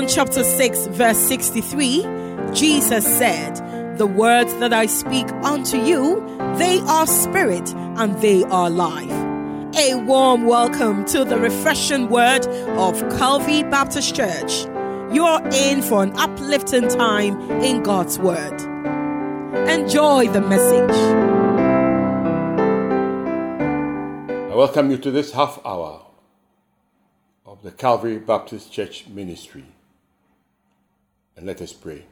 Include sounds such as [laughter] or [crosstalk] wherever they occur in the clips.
John chapter 6, verse 63, Jesus said, The words that I speak unto you, they are spirit and they are life. A warm welcome to the refreshing word of Calvary Baptist Church. You're in for an uplifting time in God's word. Enjoy the message. I welcome you to this half hour of the Calvary Baptist Church ministry. And let us pray.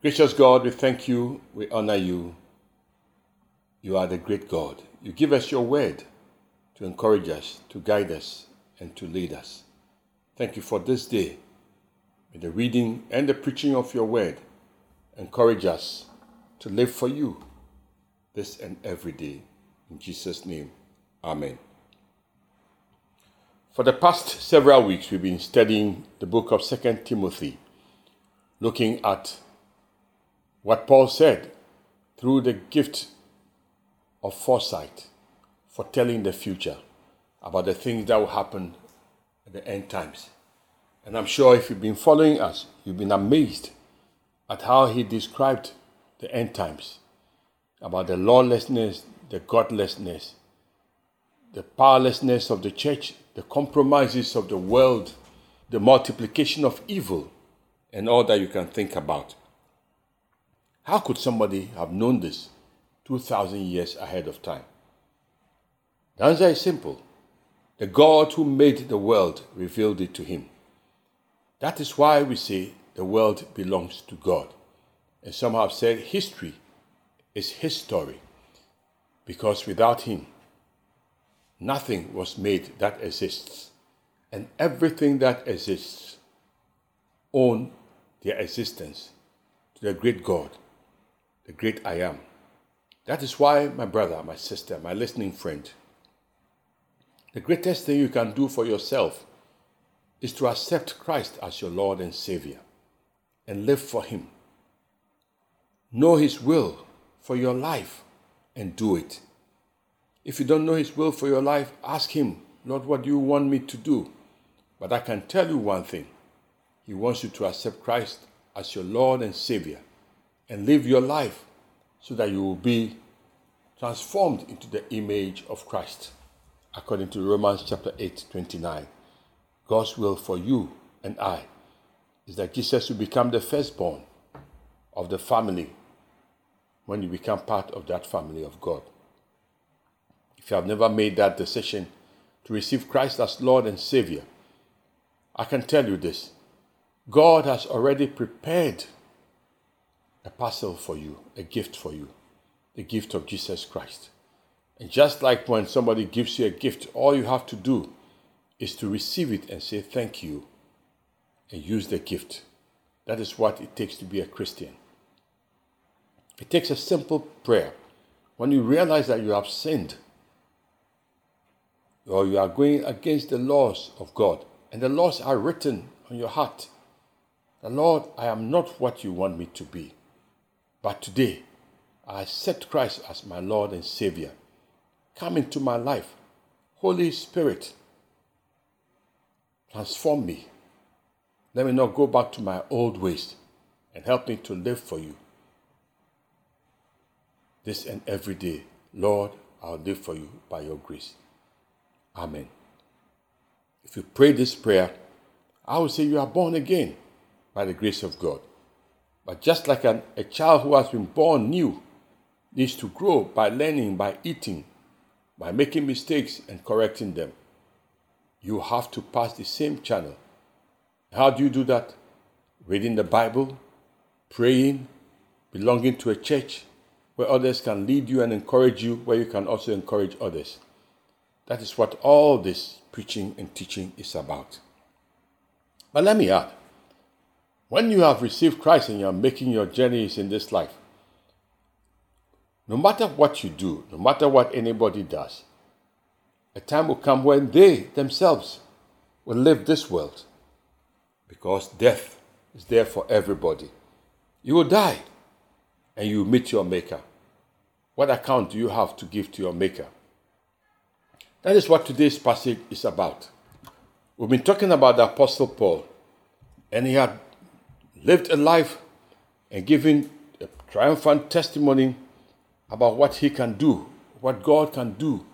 Gracious God, we thank you, we honor you. You are the great God. You give us your word to encourage us, to guide us, and to lead us. Thank you for this day. May the reading and the preaching of your word encourage us to live for you this and every day. In Jesus' name, Amen. For the past several weeks, we've been studying the book of Second Timothy, looking at what Paul said through the gift of foresight, foretelling the future about the things that will happen at the end times. And I'm sure if you've been following us, you've been amazed at how he described the end times about the lawlessness, the godlessness, the powerlessness of the church, the compromises of the world, the multiplication of evil, and all that you can think about. How could somebody have known this 2,000 years ahead of time? The answer is simple. The God who made the world revealed it to him. That is why we say the world belongs to God. And some have said history is his story, because without him, nothing was made that exists, and everything that exists own their existence to the great God, the great I am. That is why, my brother, my sister, my listening friend, the greatest thing you can do for yourself is to accept Christ as your Lord and Savior and live for Him. Know His will for your life and do it. If you don't know His will for your life, ask Him, Lord, what do you want me to do? But I can tell you one thing He wants you to accept Christ as your Lord and Savior and live your life so that you will be transformed into the image of Christ, according to Romans chapter 8 29. God's will for you and I is that Jesus will become the firstborn of the family when you become part of that family of God. If you have never made that decision to receive Christ as Lord and Savior, I can tell you this God has already prepared a parcel for you, a gift for you, the gift of Jesus Christ. And just like when somebody gives you a gift, all you have to do is to receive it and say thank you and use the gift. That is what it takes to be a Christian. It takes a simple prayer. When you realize that you have sinned or you are going against the laws of God, and the laws are written on your heart. The Lord, I am not what you want me to be, but today I accept Christ as my Lord and Savior. Come into my life. Holy Spirit, Transform me. Let me not go back to my old ways and help me to live for you. This and every day, Lord, I'll live for you by your grace. Amen. If you pray this prayer, I will say you are born again by the grace of God. But just like an, a child who has been born new needs to grow by learning, by eating, by making mistakes and correcting them, you have to pass the same channel. How do you do that? Reading the Bible, praying, belonging to a church where others can lead you and encourage you, where you can also encourage others. That is what all this preaching and teaching is about. But let me add when you have received Christ and you are making your journeys in this life, no matter what you do, no matter what anybody does, a time will come when they themselves will leave this world because death is there for everybody. You will die and you will meet your Maker. What account do you have to give to your Maker? That is what today's passage is about. We've been talking about the Apostle Paul And he had lived a life and given a triumphant testimony about what he can do, what God can do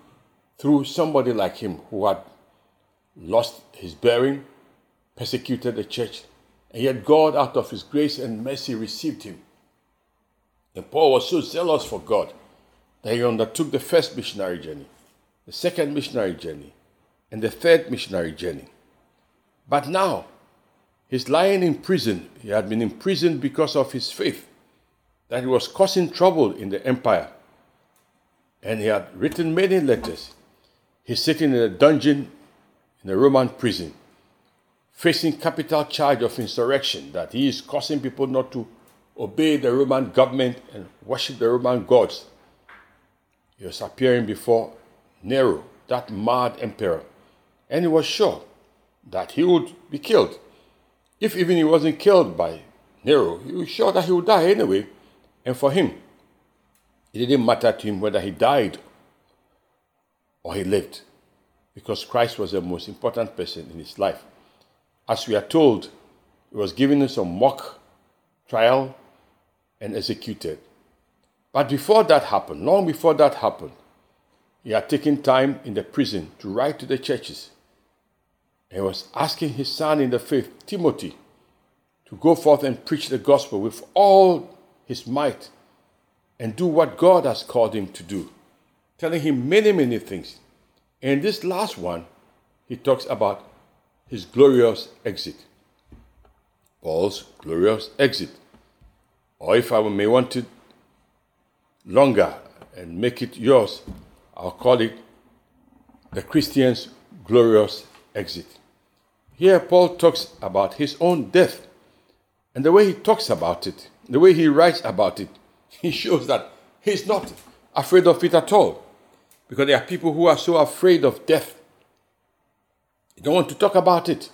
through somebody like him who had lost his bearing, persecuted the church, and yet God, out of his grace and mercy, received him. And Paul was so zealous for God that he undertook the first missionary journey, the second missionary journey, and the third missionary journey. But now, he's lying in prison. He had been imprisoned because of his faith, that he was causing trouble in the empire. And he had written many letters. He's sitting in a dungeon in a Roman prison, facing capital charge of insurrection, that he is causing people not to obey the Roman government and worship the Roman gods. He was appearing before Nero, that mad emperor, and he was sure that he would be killed. If even he wasn't killed by Nero, he was sure that he would die anyway. And for him, it didn't matter to him whether he died or he lived, because Christ was the most important person in his life. As we are told, he was given some mock trial and executed. But before that happened, long before that happened, he had taken time in the prison to write to the churches. He was asking his son in the faith, Timothy, to go forth and preach the gospel with all his might and do what God has called him to do, telling him many, many things. And this last one, he talks about his glorious exit. Paul's glorious exit. Or if I may want it longer and make it yours, I'll call it the Christian's glorious exit. Here, Paul talks about his own death. And the way he talks about it, the way he writes about it, [laughs] he shows that he's not afraid of it at all. Because there are people who are so afraid of death. They don't want to talk about it.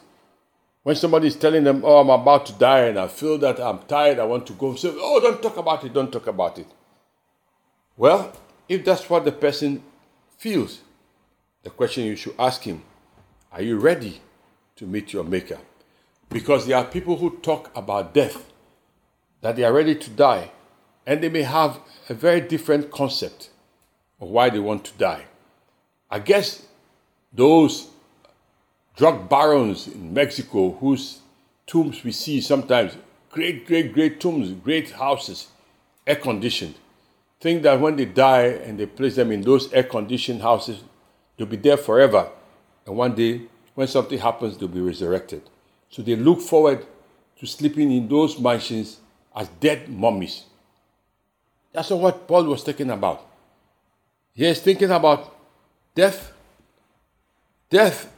When somebody is telling them, Oh, I'm about to die and I feel that I'm tired, I want to go, say, Oh, don't talk about it, don't talk about it. Well, if that's what the person feels, the question you should ask him Are you ready to meet your Maker? Because there are people who talk about death, that they are ready to die, and they may have a very different concept of why they want to die. I guess those drug barons in Mexico whose tombs we see sometimes, great, great, great tombs, great houses, air conditioned. Think that when they die and they place them in those air conditioned houses, they'll be there forever. And one day, when something happens, they'll be resurrected. So they look forward to sleeping in those mansions as dead mummies. That's not what Paul was thinking about. He is thinking about death. Death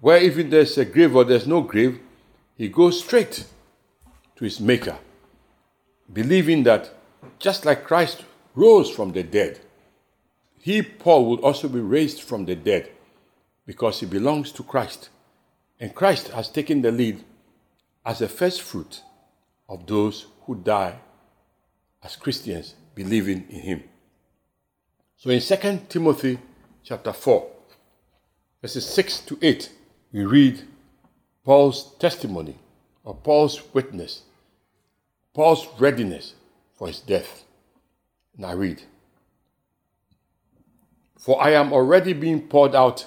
where even there's a grave or there's no grave, he goes straight to his Maker, believing that just like Christ rose from the dead, he, Paul, will also be raised from the dead because he belongs to Christ. And Christ has taken the lead as the first fruit of those who die as Christians believing in him. So in 2 Timothy chapter 4, verses 6 to 8, we read Paul's testimony or Paul's witness, Paul's readiness for his death. And I read, For I am already being poured out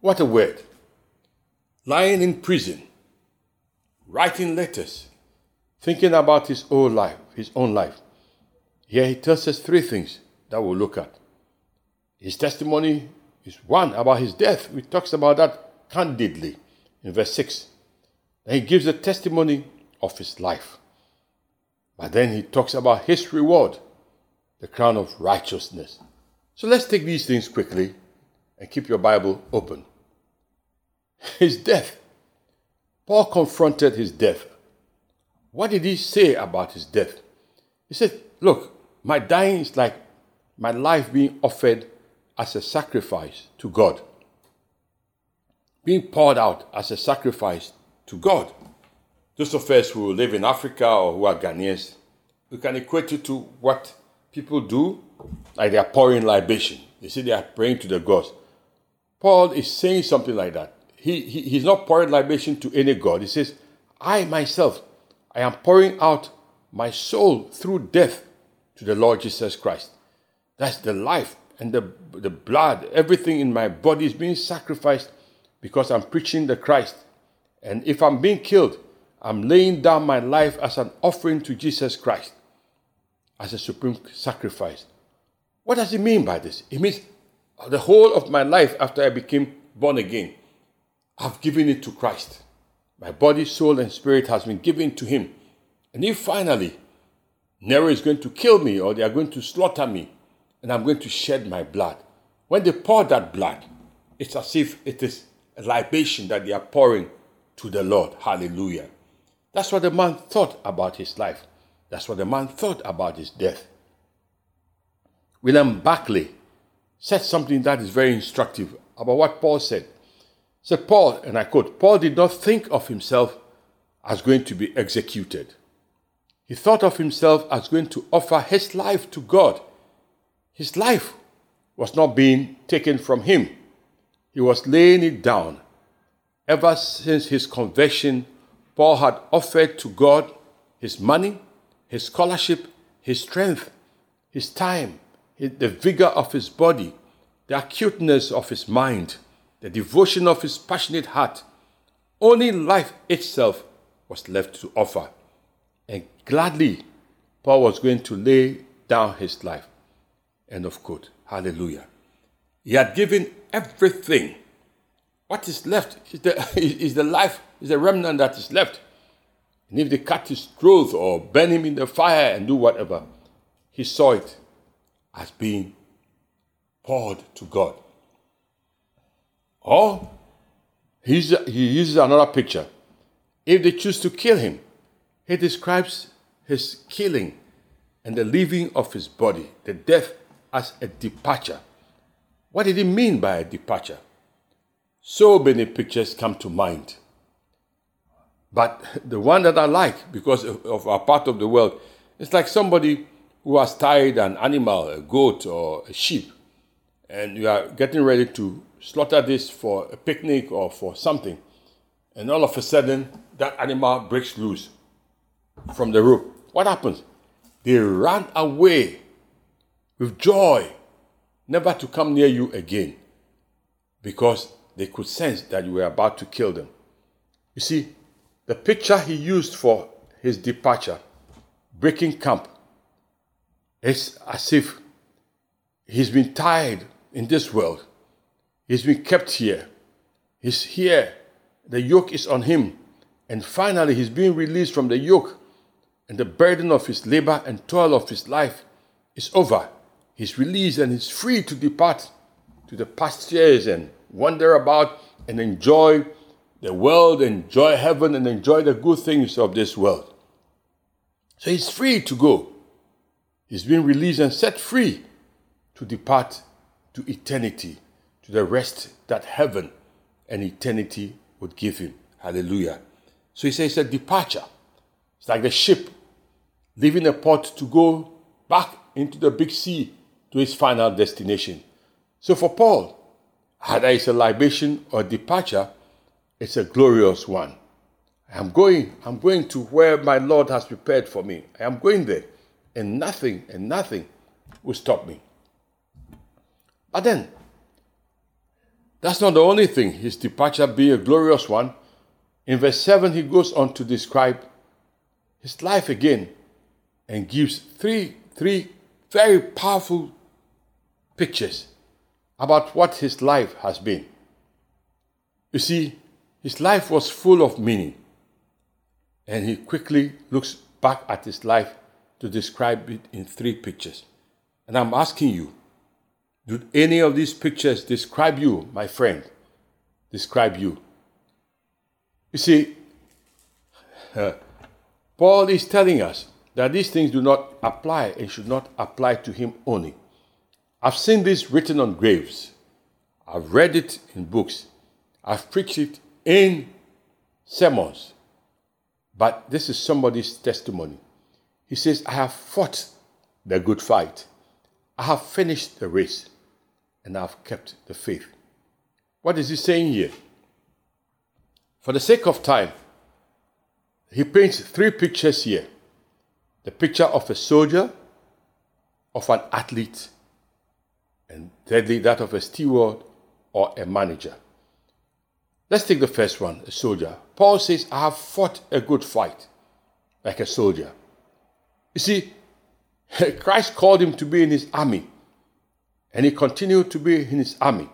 What a word. Lying in prison, writing letters, thinking about his own life, his own life. Here he tells us three things that we'll look at. His testimony is one about his death. We talks about that candidly in verse 6. Then he gives a testimony of his life. But then he talks about his reward, the crown of righteousness. So let's take these things quickly and keep your Bible open. His death. Paul confronted his death. What did he say about his death? He said, Look, my dying is like my life being offered as a sacrifice to God, being poured out as a sacrifice to God. Those of us who live in Africa or who are Ghanaians, we can equate it to what people do, like they are pouring libation. They say they are praying to the gods. Paul is saying something like that. He, he, he's not pouring libation to any god. He says, I myself, I am pouring out my soul through death to the Lord Jesus Christ. That's the life and the, the blood, everything in my body is being sacrificed because I'm preaching the Christ. And if I'm being killed, I'm laying down my life as an offering to Jesus Christ, as a supreme sacrifice. What does it mean by this? It means the whole of my life after I became born again, I've given it to Christ. My body, soul, and spirit has been given to Him. And if finally Nero is going to kill me or they are going to slaughter me, and I'm going to shed my blood, when they pour that blood, it's as if it is a libation that they are pouring to the Lord. Hallelujah. That's what the man thought about his life. That's what the man thought about his death. William Barclay said something that is very instructive about what Paul said. Said, Paul, and I quote, Paul did not think of himself as going to be executed. He thought of himself as going to offer his life to God. His life was not being taken from him, he was laying it down. Ever since his conversion, Paul had offered to God his money, his scholarship, his strength, his time, the vigor of his body, the acuteness of his mind, the devotion of his passionate heart. Only life itself was left to offer. And gladly, Paul was going to lay down his life. End of quote. Hallelujah. He had given everything. What is left is the, [laughs] is the life, is the remnant that is left. And if they cut his throat or burn him in the fire and do whatever, he saw it as been poured to God. Or he uses another picture. If they choose to kill him, he describes his killing and the leaving of his body, the death, as a departure. What did he mean by a departure? So many pictures come to mind. But [laughs] the one that I like, because of our part of the world, it's like somebody who has tied an animal, a goat or a sheep, and you are getting ready to slaughter this for a picnic or for something, and all of a sudden that animal breaks loose from the rope. What happens? They run away with joy, never to come near you again, because they could sense that you were about to kill them. You see, the picture he used for his departure, breaking camp, is as if he's been tied in this world. He's been kept here. He's here. The yoke is on him. And finally, he's being released from the yoke and the burden of his labor and toil of his life is over. He's released and he's free to depart to the pastures and wander about and enjoy the world, enjoy heaven, and enjoy the good things of this world. So he's free to go. He's been released and set free to depart to eternity, to the rest that heaven and eternity would give him. Hallelujah. So he says it's a departure. It's like the ship leaving the port to go back into the big sea to his final destination. So for Paul, either it's a libation or departure, it's a glorious one. I am going, I'm going to where my Lord has prepared for me. I am going there, and nothing and nothing will stop me. But then, that's not the only thing, his departure be a glorious one. In verse 7, he goes on to describe his life again and gives three, three very powerful pictures about what his life has been. You see, his life was full of meaning, and he quickly looks back at his life to describe it in three pictures. And I'm asking you, do any of these pictures describe you, my friend? Describe you. You see, [laughs] Paul is telling us that these things do not apply and should not apply to him only. I've seen this written on graves. I've read it in books. I've preached it in sermons. But this is somebody's testimony. He says, I have fought the good fight. I have finished the race and I have kept the faith. What is he saying here? For the sake of time, he paints three pictures here the picture of a soldier, of an athlete, and thirdly, that of a steward or a manager. Let's take the first one, a soldier. Paul says, I have fought a good fight like a soldier. You see, [laughs] Christ called him to be in his army, and he continued to be in his army.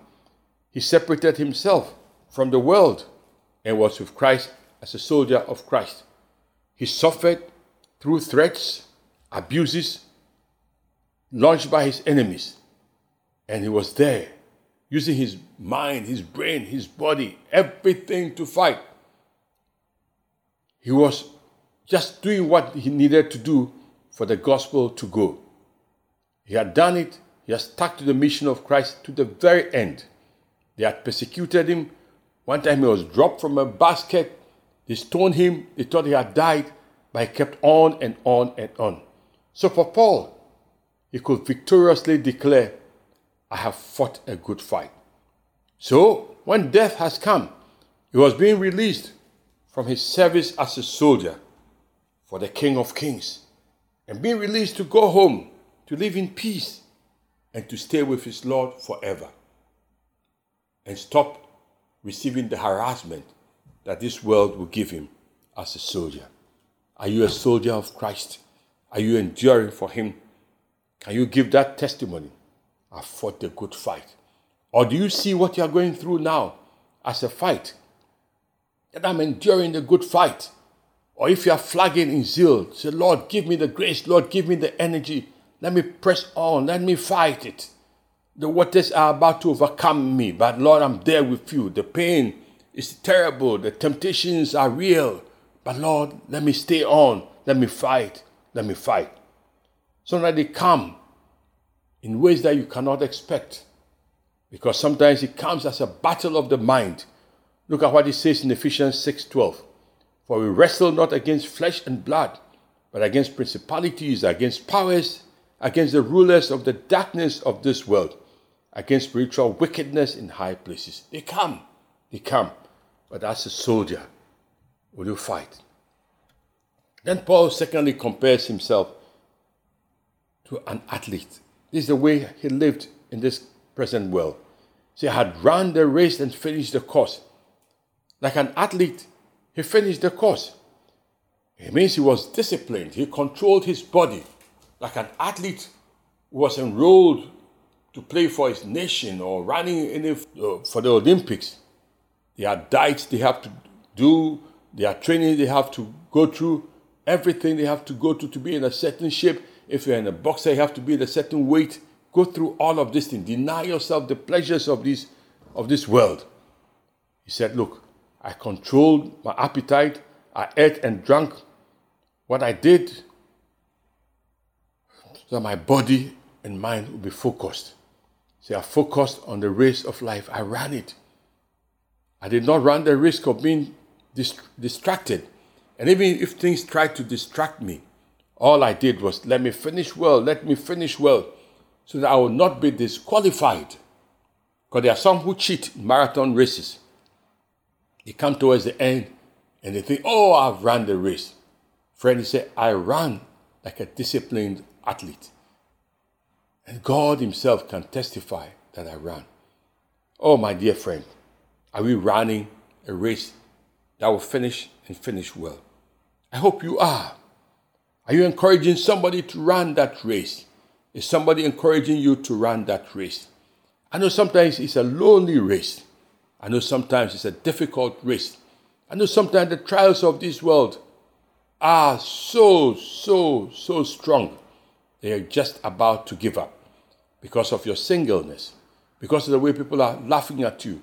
He separated himself from the world and was with Christ as a soldier of Christ. He suffered through threats, abuses launched by his enemies, and he was there using his mind, his brain, his body, everything to fight. He was just doing what he needed to do for the gospel to go. He had done it, he had stuck to the mission of Christ to the very end. They had persecuted him. One time he was dropped from a basket, they stoned him, they thought he had died, but he kept on and on and on. So for Paul, he could victoriously declare, I have fought a good fight. So when death has come, he was being released from his service as a soldier for the King of Kings and being released to go home, to live in peace, and to stay with his Lord forever. And stop receiving the harassment that this world will give him as a soldier. Are you a soldier of Christ? Are you enduring for him? Can you give that testimony? I fought the good fight. Or do you see what you are going through now as a fight? That I'm enduring the good fight. Or if you are flagging in zeal, say, Lord, give me the grace, Lord, give me the energy. Let me press on, let me fight it. The waters are about to overcome me, but Lord, I'm there with you. The pain is terrible, the temptations are real, but Lord, let me stay on, let me fight, let me fight. So that they come in ways that you cannot expect. Because sometimes it comes as a battle of the mind. Look at what it says in Ephesians 6:12. For we wrestle not against flesh and blood, but against principalities, against powers, against the rulers of the darkness of this world, against spiritual wickedness in high places. They come, they come. But as a soldier, will you fight? Then Paul secondly compares himself to an athlete. This is the way he lived in this present world. So he had run the race and finished the course. Like an athlete, he finished the course. It means he was disciplined. He controlled his body like an athlete who was enrolled to play for his nation or running in uh, for the Olympics. There are diets they have to do, there are training they have to go through, everything they have to go to to be in a certain shape. If you're in a boxer, you have to be in a certain weight. Go through all of this thing. Deny yourself the pleasures of this, of this world. He said, Look, I controlled my appetite. I ate and drank what I did so that my body and mind would be focused. See, I focused on the race of life. I ran it. I did not run the risk of being dist- distracted. And even if things tried to distract me, all I did was let me finish well, let me finish well, so that I will not be disqualified. Because there are some who cheat marathon races. They come towards the end and they think, oh, I've run the race. Friend, he said, I ran like a disciplined athlete. And God Himself can testify that I ran. Oh, my dear friend, are we running a race that will finish and finish well? I hope you are. Are you encouraging somebody to run that race? Is somebody encouraging you to run that race? I know sometimes it's a lonely race. I know sometimes it's a difficult race. I know sometimes the trials of this world are so, so, so strong. They are just about to give up because of your singleness, because of the way people are laughing at you,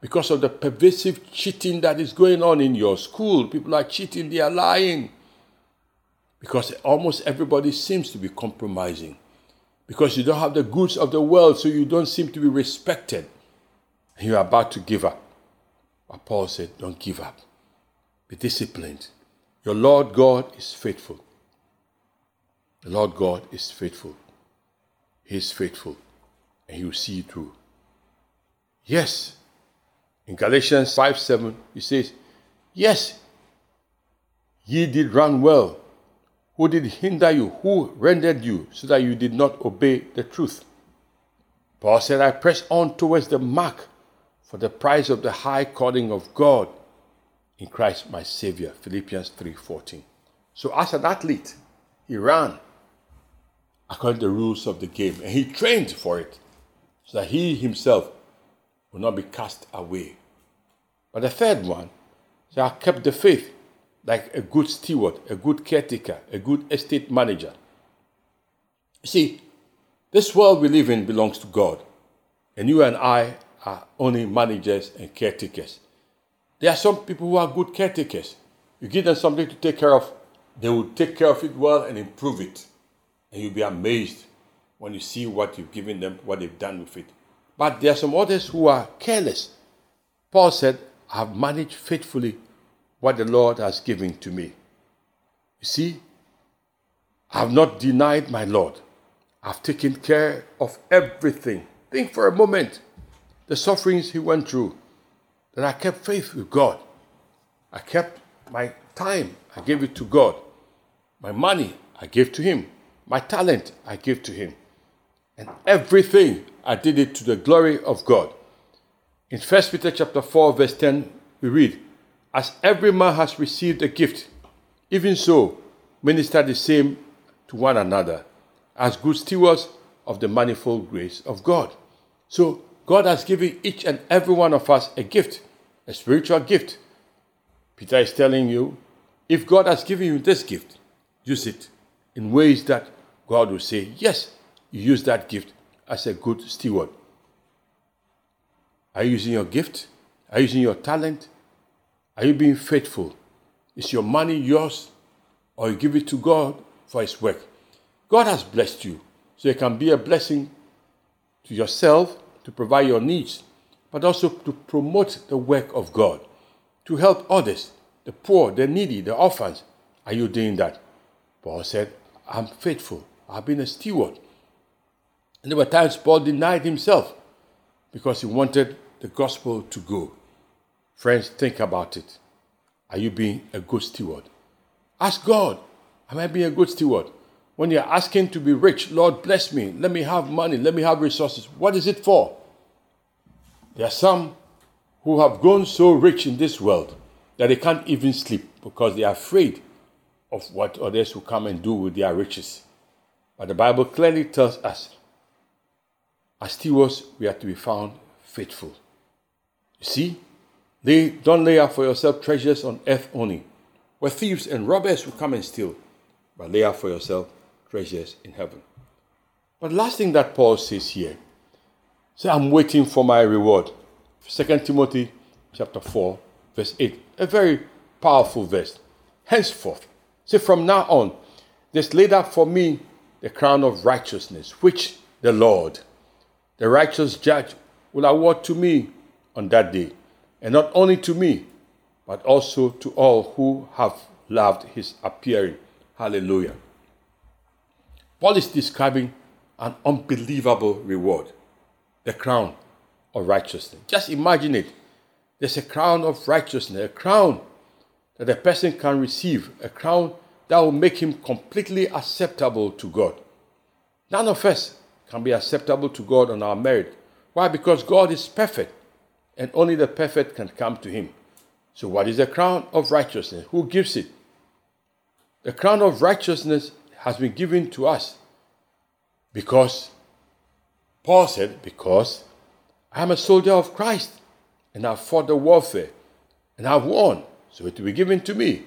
because of the pervasive cheating that is going on in your school. People are cheating, they are lying. Because almost everybody seems to be compromising. Because you don't have the goods of the world, so you don't seem to be respected. And you're about to give up. But Paul said, Don't give up. Be disciplined. Your Lord God is faithful. The Lord God is faithful. He is faithful, and He will see you through. Yes, in Galatians 5 7, he says, Yes, ye did run well. Who did hinder you? Who rendered you so that you did not obey the truth? Paul said, I press on towards the mark for the price of the high calling of God in Christ my Savior. Philippians 3:14. So as an athlete, he ran according to the rules of the game and he trained for it so that he himself will not be cast away. But the third one, so I kept the faith like a good steward, a good caretaker, a good estate manager. See, this world we live in belongs to God, and you and I are only managers and caretakers. There are some people who are good caretakers. You give them something to take care of, they will take care of it well and improve it. And you'll be amazed when you see what you've given them, what they've done with it. But there are some others who are careless. Paul said, I have managed faithfully what the Lord has given to me. You see, I have not denied my Lord. I've taken care of everything. Think for a moment the sufferings he went through, that I kept faith with God. I kept my time, I gave it to God. My money, I gave to him. My talent, I gave to him. And everything, I did it to the glory of God. In 1 Peter chapter 4, verse 10, we read, As every man has received a gift, even so minister the same to one another, as good stewards of the manifold grace of God. So God has given each and every one of us a gift, a spiritual gift. Peter is telling you, if God has given you this gift, use it in ways that God will say, Yes, you use that gift as a good steward. Are you using your gift? Are you using your talent? Are you being faithful? Is your money yours or you give it to God for His work? God has blessed you so you can be a blessing to yourself to provide your needs, but also to promote the work of God, to help others, the poor, the needy, the orphans. Are you doing that? Paul said, I'm faithful. I've been a steward. And there were times Paul denied himself because he wanted the gospel to go. Friends, think about it. Are you being a good steward? Ask God, Am I being a good steward? When you're asking to be rich, Lord, bless me, let me have money, let me have resources. What is it for? There are some who have grown so rich in this world that they can't even sleep because they are afraid of what others will come and do with their riches. But the Bible clearly tells us, as stewards, we are to be found faithful. You see, they don't lay up for yourself treasures on earth only, where thieves and robbers will come and steal, but lay up for yourself treasures in heaven. But last thing that Paul says here, say, I'm waiting for my reward. 2 Timothy chapter 4, verse 8. A very powerful verse. Henceforth, say from now on, there's laid up for me the crown of righteousness, which the Lord, the righteous judge, will award to me on that day. And not only to me, but also to all who have loved his appearing. Hallelujah. Paul is describing an unbelievable reward the crown of righteousness. Just imagine it. There's a crown of righteousness, a crown that a person can receive, a crown that will make him completely acceptable to God. None of us can be acceptable to God on our merit. Why? Because God is perfect, and only the perfect can come to Him. So, what is the crown of righteousness? Who gives it? The crown of righteousness has been given to us because Paul said, Because I am a soldier of Christ and I've fought the warfare and I've won, so it will be given to me.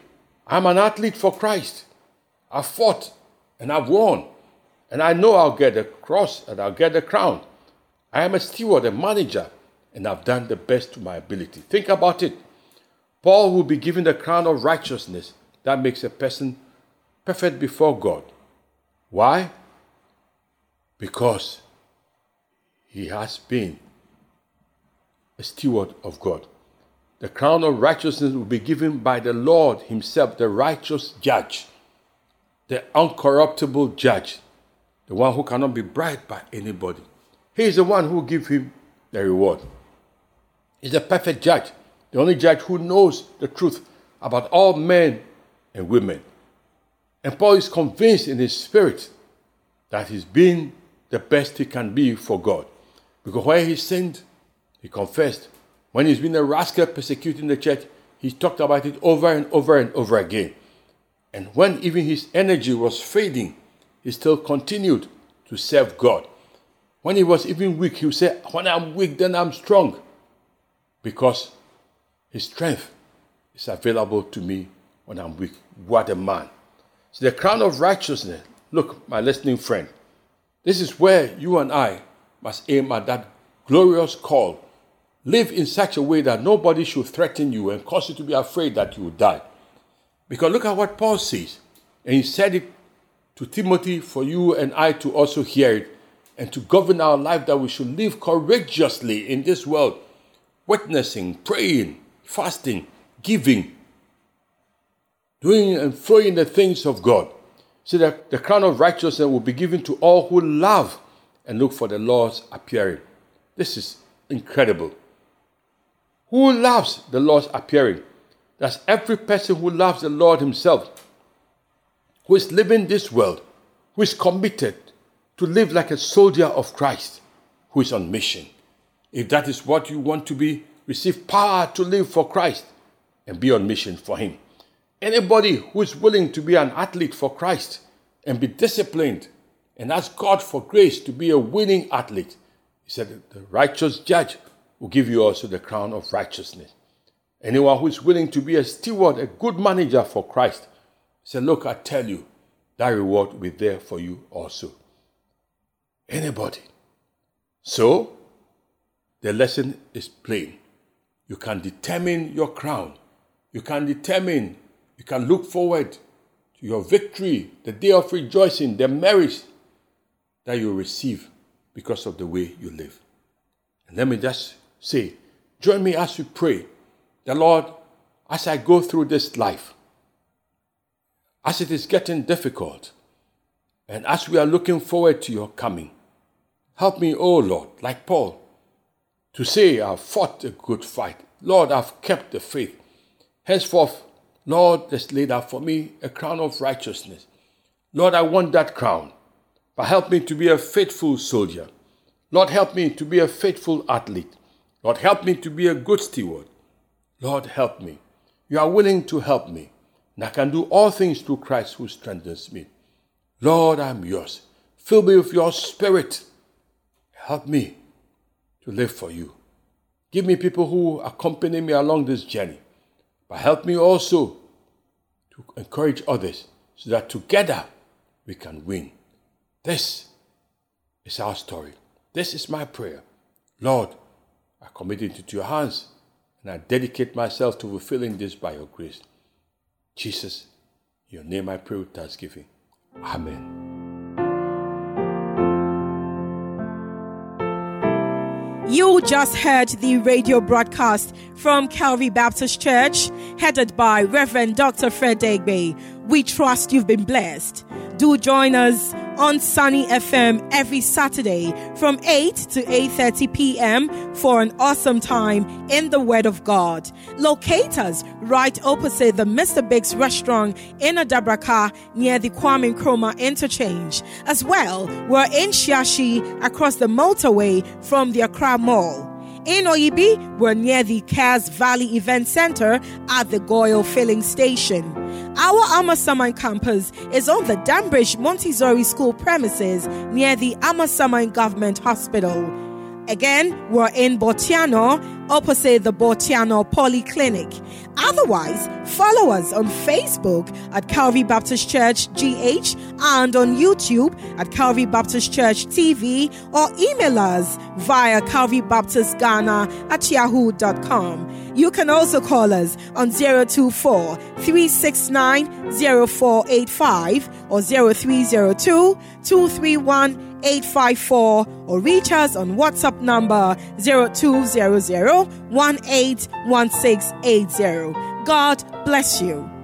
I'm an athlete for Christ. I've fought and I've won, and I know I'll get the cross and I'll get the crown. I am a steward, a manager, and I've done the best to my ability. Think about it. Paul will be given the crown of righteousness that makes a person perfect before God. Why? Because he has been a steward of God. The crown of righteousness will be given by the Lord Himself, the righteous judge, the uncorruptible judge, the one who cannot be bribed by anybody. He is the one who will give him the reward. He's the perfect judge, the only judge who knows the truth about all men and women. And Paul is convinced in his spirit that he's been the best he can be for God. Because where he sinned, he confessed. When he's been a rascal persecuting the church, he talked about it over and over and over again. And when even his energy was fading, he still continued to serve God. When he was even weak, he would say, When I'm weak, then I'm strong. Because his strength is available to me when I'm weak. What a man. The crown of righteousness, look, my listening friend, this is where you and I must aim at that glorious call Live in such a way that nobody should threaten you and cause you to be afraid that you will die. Because look at what Paul says. And he said it to Timothy for you and I to also hear it and to govern our life that we should live courageously in this world, witnessing, praying, fasting, giving, doing and flowing the things of God. So that the crown of righteousness will be given to all who love and look for the Lord's appearing. This is incredible. Who loves the Lord's appearing? That's every person who loves the Lord Himself, who is living this world, who is committed to live like a soldier of Christ, who is on mission. If that is what you want to be, receive power to live for Christ and be on mission for Him. Anybody who is willing to be an athlete for Christ and be disciplined and ask God for grace to be a winning athlete, he said, the righteous judge will give you also the crown of righteousness. Anyone who is willing to be a steward, a good manager for Christ, said, Look, I tell you, that reward will be there for you also. Anybody. So, the lesson is plain. You can determine your crown. You can determine, can look forward to your victory, the day of rejoicing, the merits that you receive because of the way you live. And let me just say, join me as we pray. The Lord, as I go through this life, as it is getting difficult, and as we are looking forward to your coming, help me, O Lord, like Paul, to say, I've fought a good fight. Lord, I've kept the faith. Henceforth, Lord, there's laid out for me a crown of righteousness. Lord, I want that crown, but help me to be a faithful soldier. Lord, help me to be a faithful athlete. Lord, help me to be a good steward. Lord, help me. You are willing to help me, and I can do all things through Christ who strengthens me. Lord, I'm yours. Fill me with your spirit. Help me to live for you. Give me people who accompany me along this journey, but help me also to encourage others so that together we can win. This is our story. This is my prayer. Lord, I commit it into your hands and I dedicate myself to fulfilling this by your grace. Jesus, your name I pray with thanksgiving. Amen. You just heard the radio broadcast from Calvary Baptist Church, headed by Reverend Dr. Fred Deegbe. We trust you've been blessed. Do join us on Sunny FM every Saturday from 8 to 8:30 p.m. for an awesome time in the Word of God. Locate us right opposite the Mr. Biggs restaurant in Adabraka near the Kwame Nkrumah interchange. As well, we're in Shiashi across the motorway from the Accra Mall. In Oyibi, we're near the Cares Valley Event Center at the GOIL Filling Station. Our Amasaman campus is on the Danbridge Montessori School premises near the Amasaman Government Hospital. Again, we're in Bortianor opposite the Bortianor Polyclinic. Otherwise, follow us on Facebook at Calvary Baptist Church GH and on YouTube at Calvary Baptist Church TV or email us via Calvary Baptist Ghana at yahoo.com. You can also call us on 024 369 0485 or 0302 231 854 or reach us on WhatsApp number 0200 181680. God bless you.